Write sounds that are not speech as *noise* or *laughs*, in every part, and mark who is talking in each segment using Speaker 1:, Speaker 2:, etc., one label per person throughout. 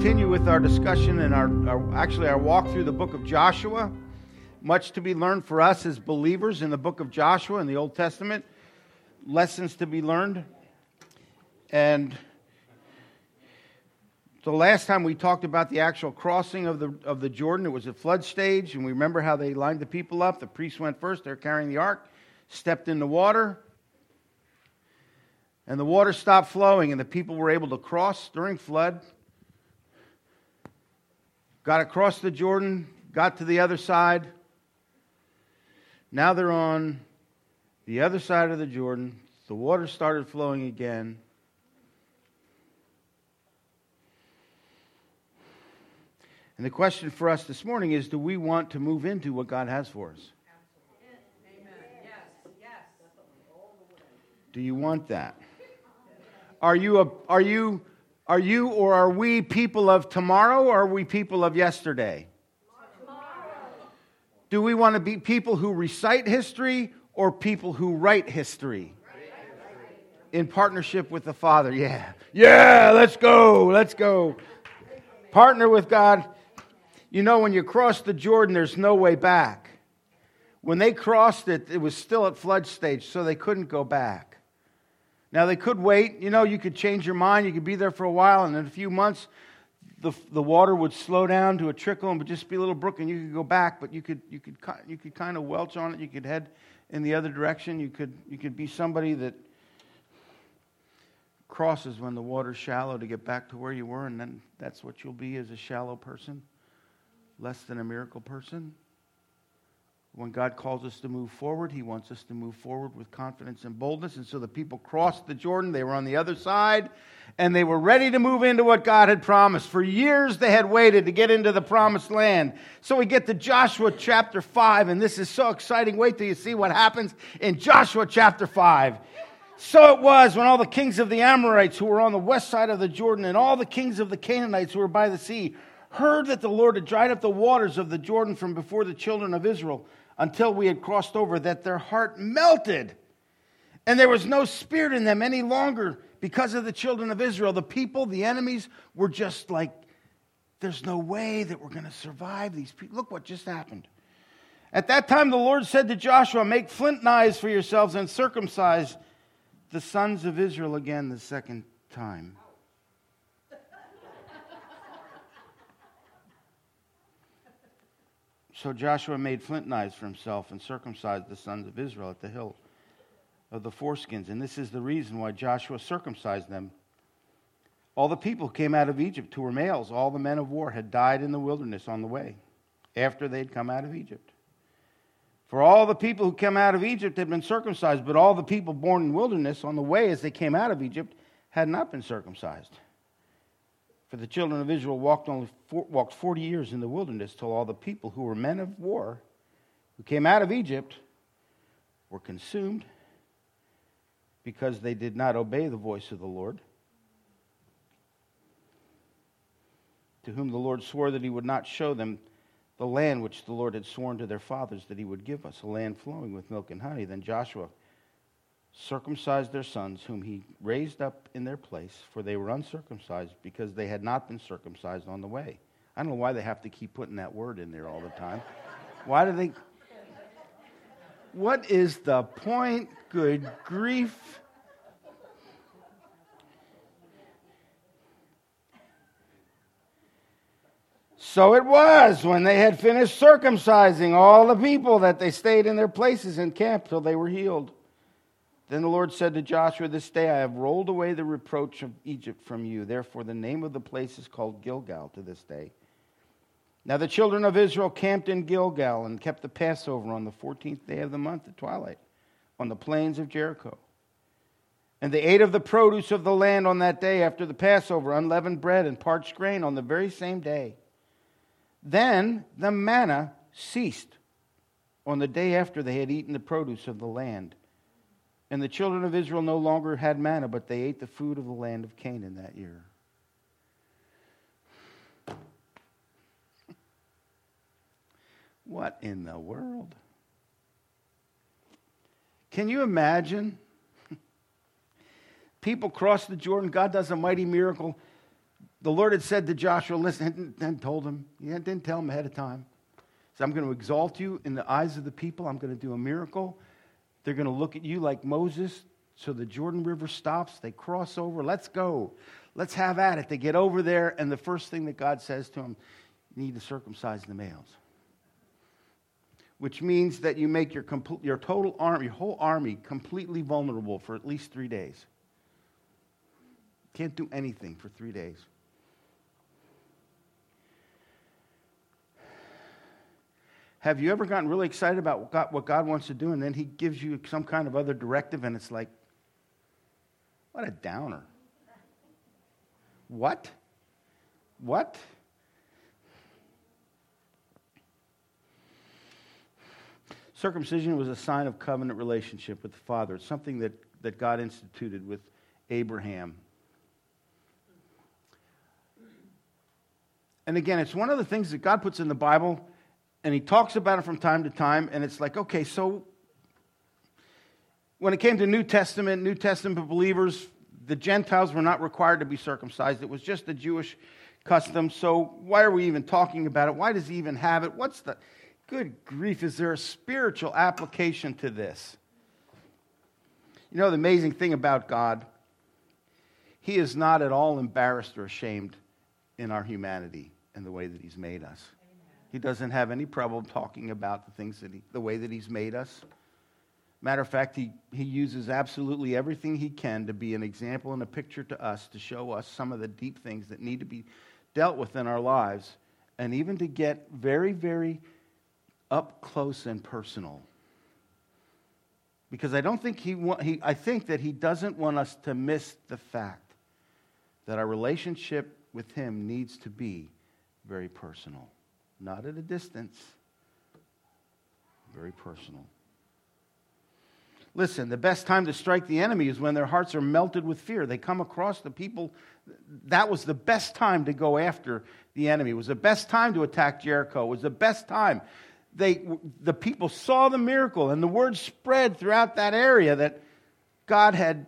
Speaker 1: continue with our discussion and our, our, actually our walk through the book of Joshua. Much to be learned for us as believers in the book of Joshua in the Old Testament. Lessons to be learned. And the last time we talked about the actual crossing of the, of the Jordan, it was a flood stage, and we remember how they lined the people up. The priests went first, they're carrying the ark, stepped in the water, and the water stopped flowing, and the people were able to cross during flood got across the Jordan, got to the other side. Now they're on the other side of the Jordan. The water started flowing again. And the question for us this morning is do we want to move into what God has for us? Do you want that? Are you, a, are you are you or are we people of tomorrow or are we people of yesterday? Tomorrow. Do we want to be people who recite history or people who write history? In partnership with the Father. Yeah. Yeah, let's go. Let's go. Partner with God. You know, when you cross the Jordan, there's no way back. When they crossed it, it was still at flood stage, so they couldn't go back. Now, they could wait. You know, you could change your mind. You could be there for a while, and in a few months, the, the water would slow down to a trickle and would just be a little brook, and you could go back, but you could, you could, you could kind of welch on it. You could head in the other direction. You could, you could be somebody that crosses when the water's shallow to get back to where you were, and then that's what you'll be as a shallow person, less than a miracle person. When God calls us to move forward, He wants us to move forward with confidence and boldness. And so the people crossed the Jordan. They were on the other side, and they were ready to move into what God had promised. For years, they had waited to get into the promised land. So we get to Joshua chapter 5, and this is so exciting. Wait till you see what happens in Joshua chapter 5. So it was when all the kings of the Amorites who were on the west side of the Jordan and all the kings of the Canaanites who were by the sea heard that the Lord had dried up the waters of the Jordan from before the children of Israel until we had crossed over that their heart melted. And there was no spirit in them any longer because of the children of Israel. The people, the enemies, were just like, there's no way that we're going to survive these people. Look what just happened. At that time, the Lord said to Joshua, Make flint knives for yourselves and circumcise the sons of Israel again the second time. So Joshua made flint knives for himself and circumcised the sons of Israel at the hill of the foreskins. And this is the reason why Joshua circumcised them. All the people who came out of Egypt who were males, all the men of war, had died in the wilderness on the way after they'd come out of Egypt. For all the people who came out of Egypt had been circumcised, but all the people born in wilderness on the way as they came out of Egypt had not been circumcised. For the children of Israel walked, only four, walked 40 years in the wilderness till all the people who were men of war, who came out of Egypt, were consumed because they did not obey the voice of the Lord, to whom the Lord swore that he would not show them the land which the Lord had sworn to their fathers that he would give us, a land flowing with milk and honey. Then Joshua circumcised their sons, whom he raised up in their place, for they were uncircumcised because they had not been circumcised on the way. I don't know why they have to keep putting that word in there all the time. Why do they? What is the point? Good grief. So it was when they had finished circumcising all the people that they stayed in their places in camp till they were healed. Then the Lord said to Joshua, This day I have rolled away the reproach of Egypt from you. Therefore, the name of the place is called Gilgal to this day. Now the children of Israel camped in Gilgal and kept the Passover on the 14th day of the month at twilight on the plains of Jericho. And they ate of the produce of the land on that day after the Passover, unleavened bread and parched grain on the very same day. Then the manna ceased on the day after they had eaten the produce of the land. And the children of Israel no longer had manna, but they ate the food of the land of Canaan that year. What in the world? Can you imagine? *laughs* People cross the Jordan, God does a mighty miracle. the Lord had said to Joshua, listen, and told him, he didn't tell him ahead of time. So I'm going to exalt you in the eyes of the people. I'm going to do a miracle. They're going to look at you like Moses. So the Jordan River stops. They cross over. Let's go. Let's have at it. They get over there, and the first thing that God says to them, you need to circumcise the males. Which means that you make your, complete, your total army, your whole army, completely vulnerable for at least three days. Can't do anything for three days. Have you ever gotten really excited about what God, what God wants to do, and then He gives you some kind of other directive, and it's like, what a downer. What? What? Circumcision was a sign of covenant relationship with the Father. It's something that, that God instituted with Abraham. And again, it's one of the things that God puts in the Bible and he talks about it from time to time, and it's like, okay, so when it came to New Testament, New Testament believers, the Gentiles were not required to be circumcised. It was just a Jewish custom. So why are we even talking about it? Why does he even have it? What's the good grief? Is there a spiritual application to this? You know, the amazing thing about God, he is not at all embarrassed or ashamed in our humanity and the way that he's made us. He doesn't have any problem talking about the things that he, the way that he's made us. Matter of fact, he, he uses absolutely everything he can to be an example and a picture to us to show us some of the deep things that need to be dealt with in our lives, and even to get very, very up close and personal. Because I don't think he, he I think that he doesn't want us to miss the fact that our relationship with him needs to be very personal not at a distance, very personal. Listen, the best time to strike the enemy is when their hearts are melted with fear. They come across the people. That was the best time to go after the enemy. It was the best time to attack Jericho. It was the best time. They, the people saw the miracle, and the word spread throughout that area that God had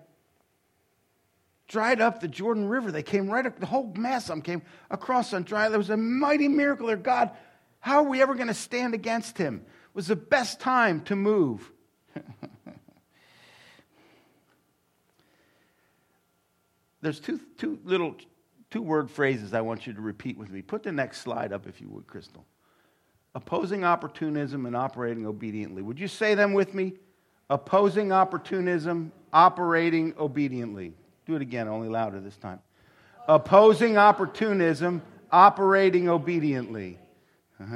Speaker 1: dried up the Jordan River. They came right up, the whole mass of them came across on dry. There was a mighty miracle there. God, how are we ever going to stand against him? It was the best time to move. *laughs* There's two, two little two word phrases I want you to repeat with me. Put the next slide up if you would, Crystal. Opposing opportunism and operating obediently. Would you say them with me? Opposing opportunism, operating obediently. Do it again, only louder this time. Opposing opportunism, operating obediently. *laughs*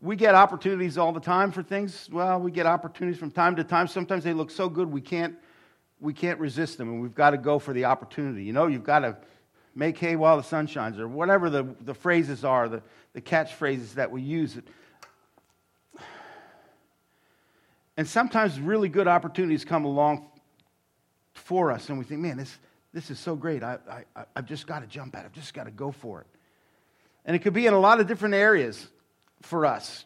Speaker 1: we get opportunities all the time for things. Well, we get opportunities from time to time. Sometimes they look so good we can't, we can't resist them, and we've got to go for the opportunity. You know, you've got to make hay while the sun shines, or whatever the, the phrases are, the, the catchphrases that we use. And sometimes really good opportunities come along for us, and we think, man, this, this is so great. I, I, I've just got to jump at it. I've just got to go for it. And it could be in a lot of different areas for us.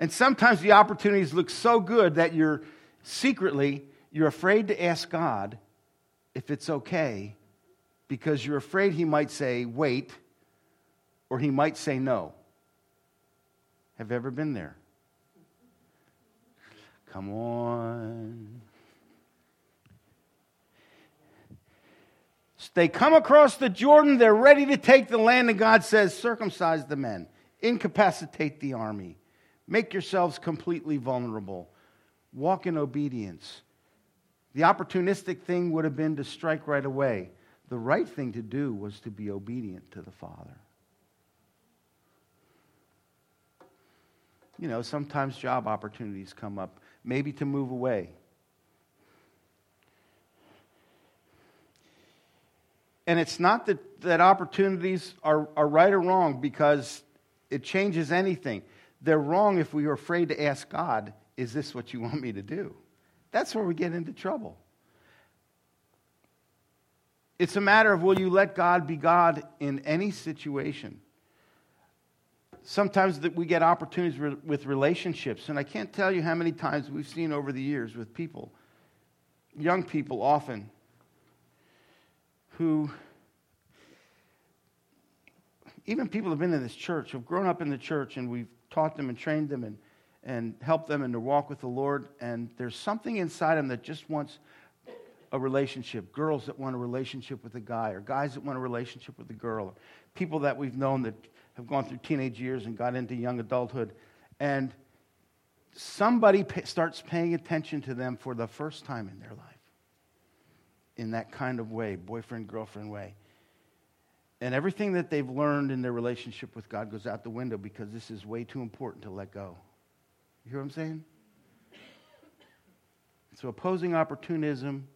Speaker 1: And sometimes the opportunities look so good that you're secretly you're afraid to ask God if it's okay because you're afraid he might say wait or he might say no. Have you ever been there? Come on. They come across the Jordan, they're ready to take the land, and God says, circumcise the men, incapacitate the army, make yourselves completely vulnerable, walk in obedience. The opportunistic thing would have been to strike right away. The right thing to do was to be obedient to the Father. You know, sometimes job opportunities come up, maybe to move away. And it's not that, that opportunities are, are right or wrong because it changes anything. They're wrong if we are afraid to ask God, Is this what you want me to do? That's where we get into trouble. It's a matter of will you let God be God in any situation? Sometimes that we get opportunities with relationships. And I can't tell you how many times we've seen over the years with people, young people often, who, even people have been in this church, have grown up in the church, and we've taught them and trained them and, and helped them in their walk with the Lord. And there's something inside them that just wants a relationship. Girls that want a relationship with a guy, or guys that want a relationship with a girl, or people that we've known that have gone through teenage years and got into young adulthood. And somebody starts paying attention to them for the first time in their life in that kind of way, boyfriend, girlfriend way. And everything that they've learned in their relationship with God goes out the window because this is way too important to let go. You hear what I'm saying? So, opposing opportunism,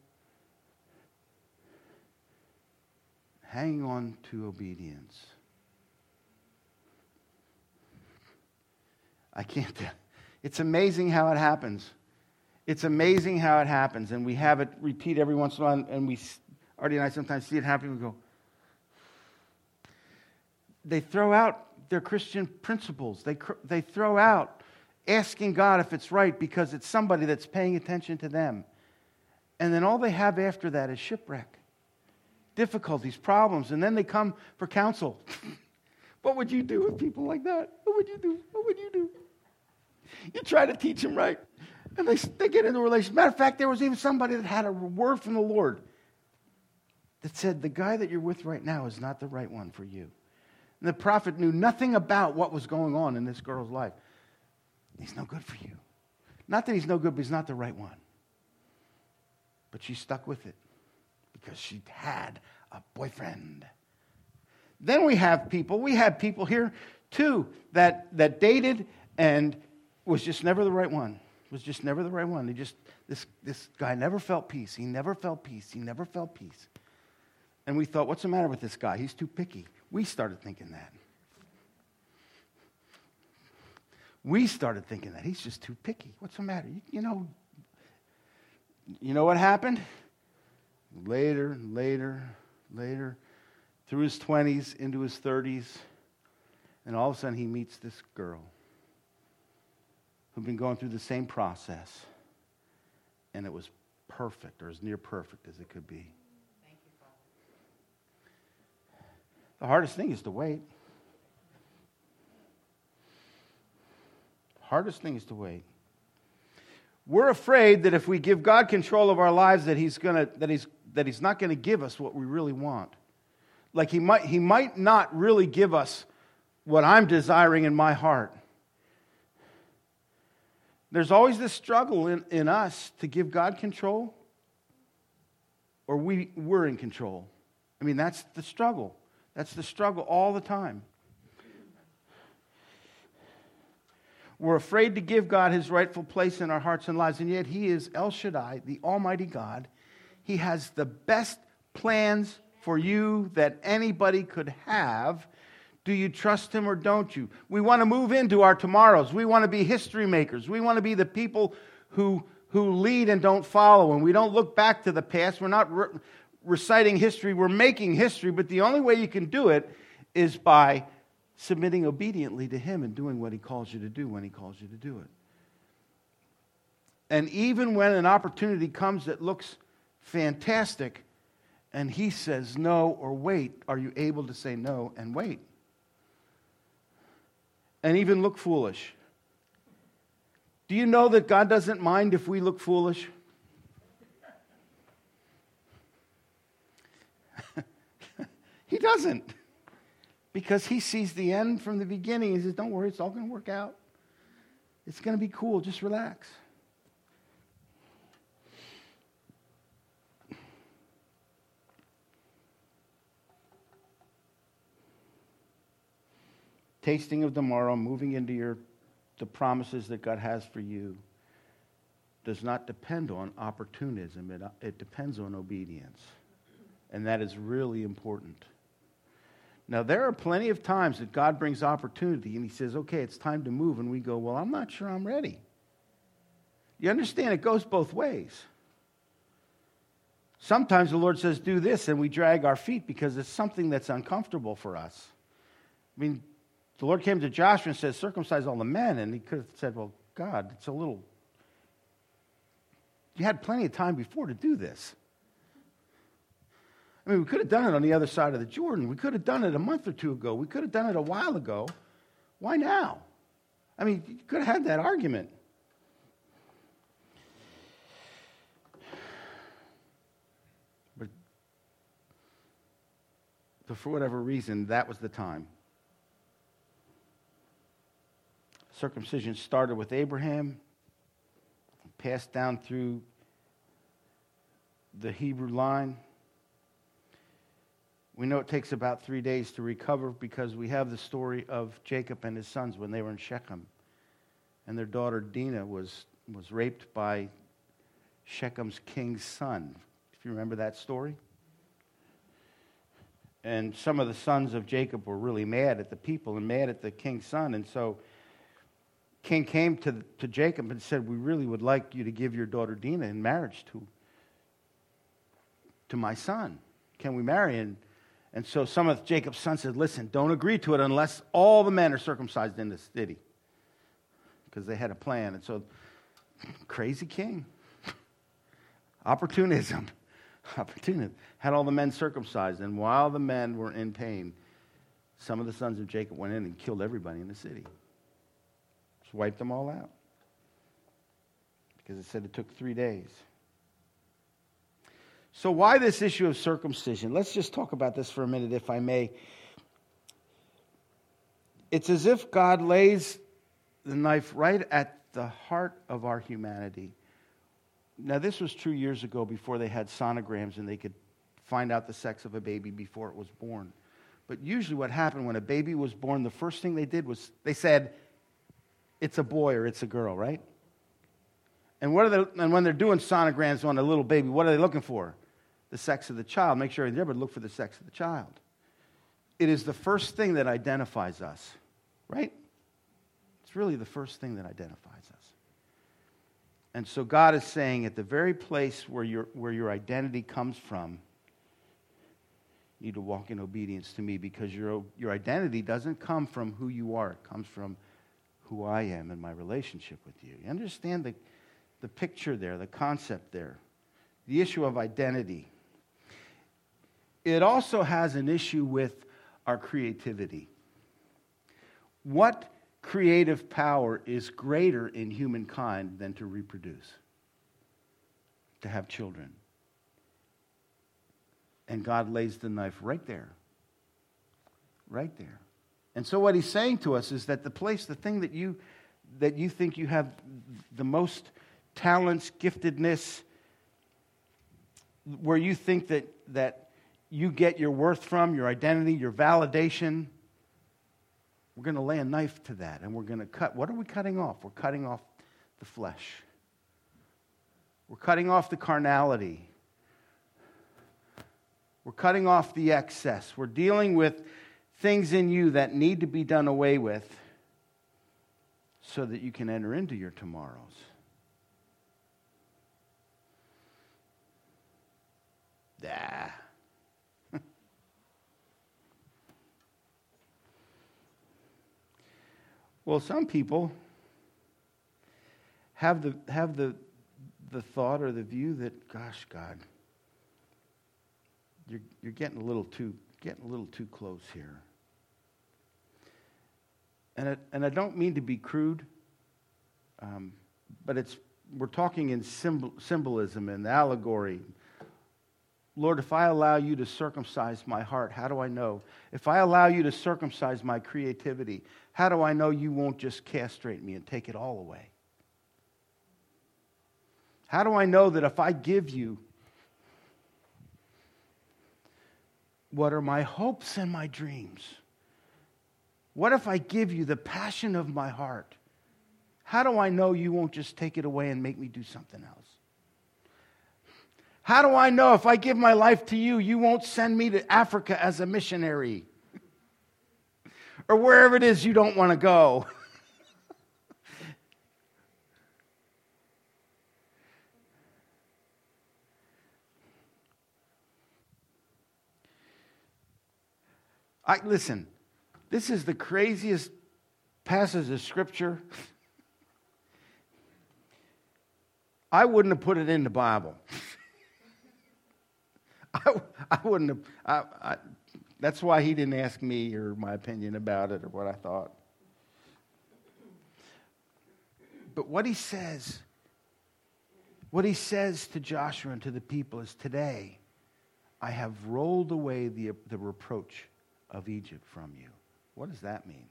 Speaker 1: hanging on to obedience. I can't. It's amazing how it happens. It's amazing how it happens. And we have it repeat every once in a while. And we, Artie and I sometimes see it happen. We go, they throw out their Christian principles. They, they throw out asking God if it's right because it's somebody that's paying attention to them. And then all they have after that is shipwreck, difficulties, problems. And then they come for counsel. *laughs* what would you do with people like that? What would you do? What would you do? You try to teach them right. And they, they get into a relationship. Matter of fact, there was even somebody that had a word from the Lord that said, The guy that you're with right now is not the right one for you. And the prophet knew nothing about what was going on in this girl's life. He's no good for you. Not that he's no good, but he's not the right one. But she stuck with it because she had a boyfriend. Then we have people, we have people here too that, that dated and was just never the right one. Was just never the right one. He just this this guy never felt peace. He never felt peace. He never felt peace. And we thought, what's the matter with this guy? He's too picky. We started thinking that. We started thinking that he's just too picky. What's the matter? You, you know, you know what happened? Later, later, later, through his 20s, into his 30s, and all of a sudden he meets this girl who've been going through the same process, and it was perfect, or as near perfect as it could be. You, the hardest thing is to wait. Hardest thing is to wait. We're afraid that if we give God control of our lives, that He's gonna that He's that He's not gonna give us what we really want. Like He might He might not really give us what I'm desiring in my heart. There's always this struggle in, in us to give God control, or we, we're in control. I mean, that's the struggle. That's the struggle all the time. We're afraid to give God his rightful place in our hearts and lives, and yet he is El Shaddai, the Almighty God. He has the best plans for you that anybody could have, do you trust him or don't you? We want to move into our tomorrows. We want to be history makers. We want to be the people who, who lead and don't follow. And we don't look back to the past. We're not re- reciting history, we're making history. But the only way you can do it is by submitting obediently to him and doing what he calls you to do when he calls you to do it. And even when an opportunity comes that looks fantastic and he says no or wait, are you able to say no and wait? And even look foolish. Do you know that God doesn't mind if we look foolish? *laughs* he doesn't. Because he sees the end from the beginning. He says, Don't worry, it's all going to work out. It's going to be cool. Just relax. Tasting of tomorrow, moving into your, the promises that God has for you, does not depend on opportunism. It, it depends on obedience. And that is really important. Now, there are plenty of times that God brings opportunity and He says, okay, it's time to move. And we go, well, I'm not sure I'm ready. You understand? It goes both ways. Sometimes the Lord says, do this, and we drag our feet because it's something that's uncomfortable for us. I mean, the Lord came to Joshua and said, circumcise all the men. And he could have said, well, God, it's a little. You had plenty of time before to do this. I mean, we could have done it on the other side of the Jordan. We could have done it a month or two ago. We could have done it a while ago. Why now? I mean, you could have had that argument. But, but for whatever reason, that was the time. Circumcision started with Abraham, passed down through the Hebrew line. We know it takes about three days to recover because we have the story of Jacob and his sons when they were in Shechem. And their daughter Dinah was, was raped by Shechem's king's son. If you remember that story. And some of the sons of Jacob were really mad at the people and mad at the king's son. And so king came to, to Jacob and said, We really would like you to give your daughter Dinah in marriage to, to my son. Can we marry? And, and so some of Jacob's sons said, Listen, don't agree to it unless all the men are circumcised in the city. Because they had a plan. And so, crazy king. *laughs* Opportunism. *laughs* Opportunism. Had all the men circumcised. And while the men were in pain, some of the sons of Jacob went in and killed everybody in the city wiped them all out. Because it said it took three days. So, why this issue of circumcision? Let's just talk about this for a minute, if I may. It's as if God lays the knife right at the heart of our humanity. Now, this was true years ago before they had sonograms and they could find out the sex of a baby before it was born. But usually, what happened when a baby was born, the first thing they did was they said, it's a boy or it's a girl, right? And, what are they, and when they're doing sonograms on a little baby, what are they looking for? The sex of the child. Make sure they're but look for the sex of the child. It is the first thing that identifies us, right? It's really the first thing that identifies us. And so God is saying at the very place where your, where your identity comes from, you need to walk in obedience to me because your, your identity doesn't come from who you are, it comes from who I am in my relationship with you. You understand the, the picture there, the concept there, the issue of identity. It also has an issue with our creativity. What creative power is greater in humankind than to reproduce, to have children? And God lays the knife right there, right there. And so what he's saying to us is that the place, the thing that you that you think you have the most talents, giftedness, where you think that that you get your worth from, your identity, your validation, we're going to lay a knife to that and we're going to cut. What are we cutting off? We're cutting off the flesh. We're cutting off the carnality. We're cutting off the excess. We're dealing with things in you that need to be done away with so that you can enter into your tomorrows. Ah. *laughs* well, some people have the, have the, the thought or the view that, gosh, God, you're, you're getting a little too getting a little too close here. And, and I don't mean to be crude, um, but it's, we're talking in symbol, symbolism and allegory. Lord, if I allow you to circumcise my heart, how do I know? If I allow you to circumcise my creativity, how do I know you won't just castrate me and take it all away? How do I know that if I give you What are my hopes and my dreams? What if I give you the passion of my heart? How do I know you won't just take it away and make me do something else? How do I know if I give my life to you, you won't send me to Africa as a missionary? or wherever it is you don't want to go? *laughs* I, listen, This is the craziest passage of scripture. I wouldn't have put it in the Bible. *laughs* I, I wouldn't have. I, I, that's why he didn't ask me or my opinion about it or what I thought. But what he says, what he says to Joshua and to the people is today, I have rolled away the, the reproach of Egypt from you. What does that mean?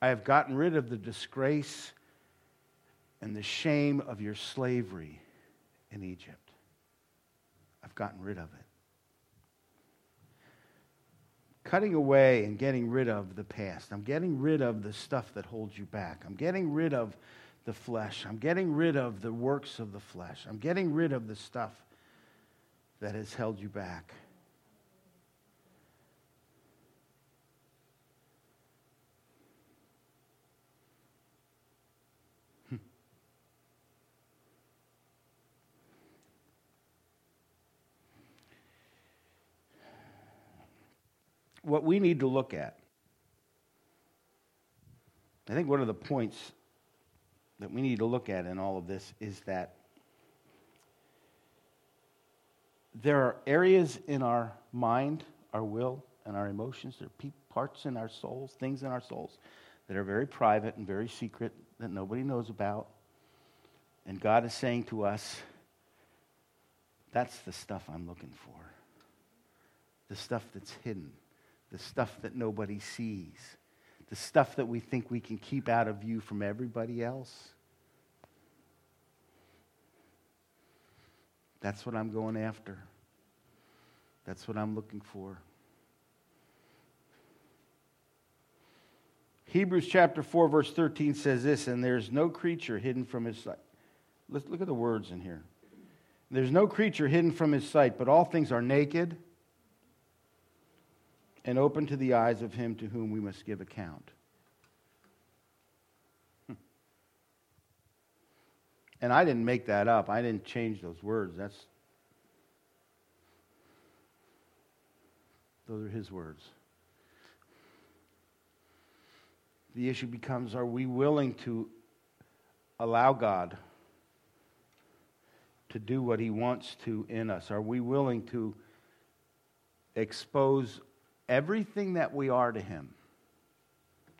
Speaker 1: I have gotten rid of the disgrace and the shame of your slavery in Egypt. I've gotten rid of it. Cutting away and getting rid of the past. I'm getting rid of the stuff that holds you back. I'm getting rid of the flesh. I'm getting rid of the works of the flesh. I'm getting rid of the stuff that has held you back. Hmm. what we need to look at. I think one of the points that we need to look at in all of this is that there are areas in our mind, our will, and our emotions, there are parts in our souls, things in our souls that are very private and very secret that nobody knows about. And God is saying to us, that's the stuff I'm looking for. The stuff that's hidden the stuff that nobody sees, the stuff that we think we can keep out of view from everybody else. That's what I'm going after. That's what I'm looking for. Hebrews chapter 4, verse 13 says this, and there's no creature hidden from his sight. Let's look at the words in here. There's no creature hidden from his sight, but all things are naked and open to the eyes of him to whom we must give account. And I didn't make that up. I didn't change those words. That's those are his words. The issue becomes are we willing to allow God to do what he wants to in us? Are we willing to expose everything that we are to Him,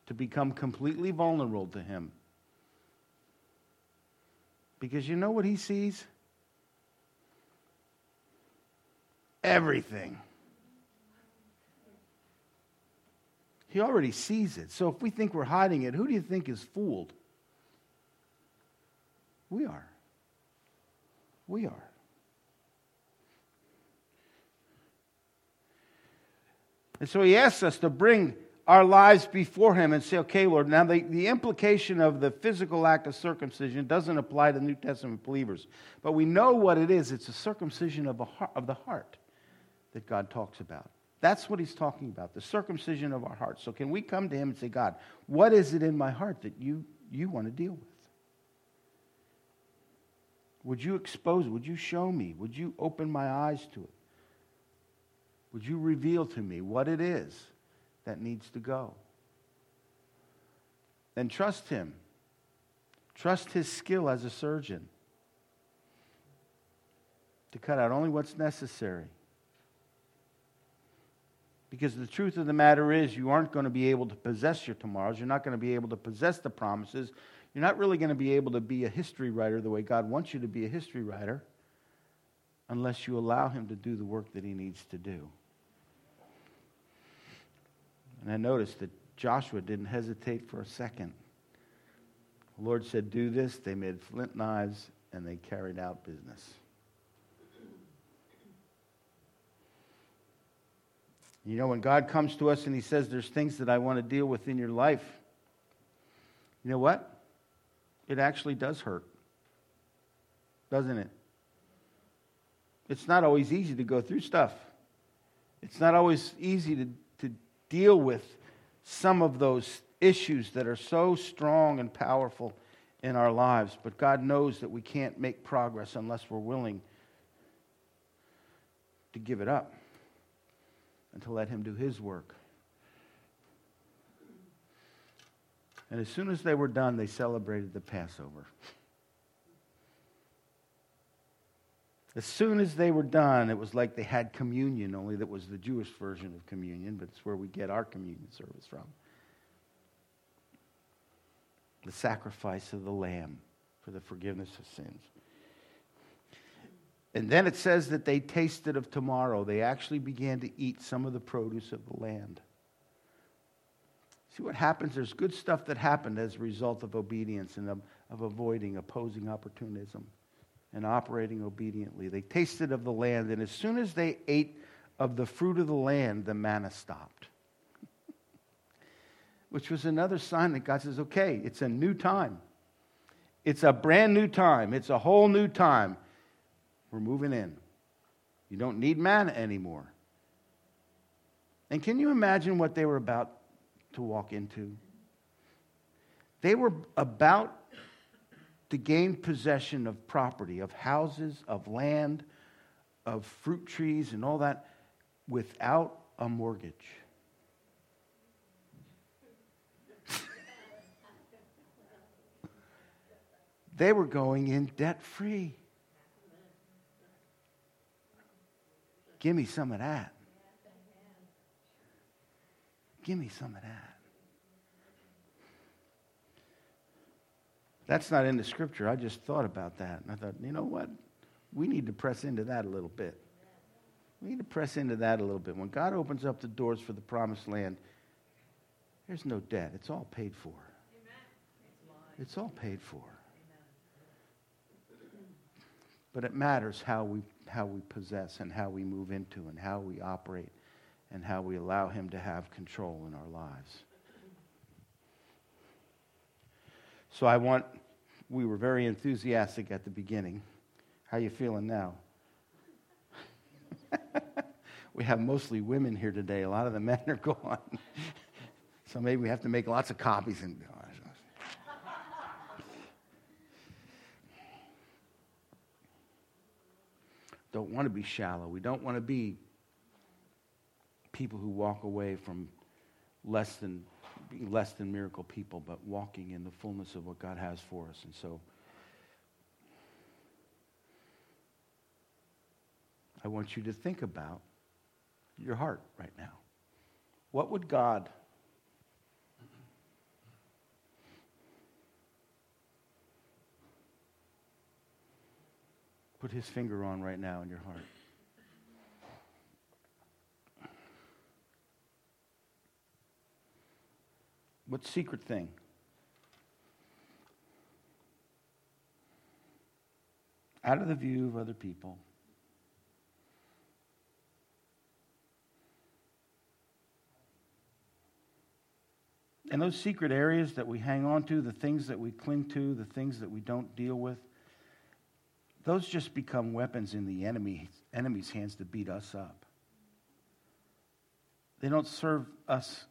Speaker 1: to become completely vulnerable to Him. Because you know what He sees? Everything. He already sees it. So if we think we're hiding it, who do you think is fooled? We are. We are. And so he asks us to bring our lives before him and say, okay, Lord. Now, the, the implication of the physical act of circumcision doesn't apply to New Testament believers. But we know what it is it's a circumcision of, a heart, of the heart that God talks about. That's what he's talking about, the circumcision of our hearts. So, can we come to him and say, God, what is it in my heart that you, you want to deal with? Would you expose it? Would you show me? Would you open my eyes to it? Would you reveal to me what it is that needs to go? And trust Him. Trust His skill as a surgeon to cut out only what's necessary. Because the truth of the matter is, you aren't going to be able to possess your tomorrows. You're not going to be able to possess the promises. You're not really going to be able to be a history writer the way God wants you to be a history writer unless you allow Him to do the work that He needs to do. And I noticed that Joshua didn't hesitate for a second. The Lord said, Do this. They made flint knives and they carried out business. You know, when God comes to us and He says, There's things that I want to deal with in your life, you know what? It actually does hurt, doesn't it? It's not always easy to go through stuff. It's not always easy to deal with some of those issues that are so strong and powerful in our lives. But God knows that we can't make progress unless we're willing to give it up. and to let him do his work. And as soon as they were done, they celebrated the Passover. As soon as they were done, it was like they had communion, only that was the Jewish version of communion, but it's where we get our communion service from. The sacrifice of the Lamb for the forgiveness of sins. And then it says that they tasted of tomorrow. They actually began to eat some of the produce of the land. See what happens? There's good stuff that happened as a result of obedience and of, of avoiding opposing opportunism and operating obediently. They tasted of the land, and as soon as they ate of the fruit of the land, the manna stopped. *laughs* Which was another sign that God says, okay, it's a new time. It's a brand new time. It's a whole new time. We're moving in. You don't need manna anymore. And can you imagine what they were about to walk into? They were about to gain possession of property, of houses, of land, of fruit trees, and all that without a mortgage. *laughs* they were going in debt free. Give me some of that. Give me some of that. That's not in the scripture. I just thought about that. And I thought, you know what? We need to press into that a little bit. We need to press into that a little bit. When God opens up the doors for the promised land, there's no debt. It's all paid for. It's all paid for. But it matters how we, how we possess and how we move into and how we operate and how we allow Him to have control in our lives. So I want, we were very enthusiastic at the beginning. How you feeling now? *laughs* we have mostly women here today. A lot of the men are gone. *laughs* so maybe we have to make lots of copies and don't *laughs* want to be shallow. We don't want to be people who walk away from less than less than miracle people, but walking in the fullness of what God has for us. And so I want you to think about your heart right now. What would God put his finger on right now in your heart? What secret thing? Out of the view of other people. And those secret areas that we hang on to, the things that we cling to, the things that we don't deal with, those just become weapons in the enemy, enemy's hands to beat us up. They don't serve us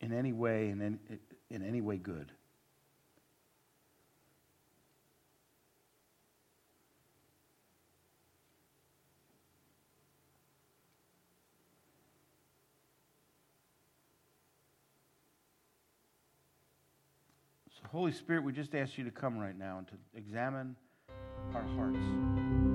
Speaker 1: in any way, in any, in any way good. So, Holy Spirit, we just ask you to come right now and to examine our hearts.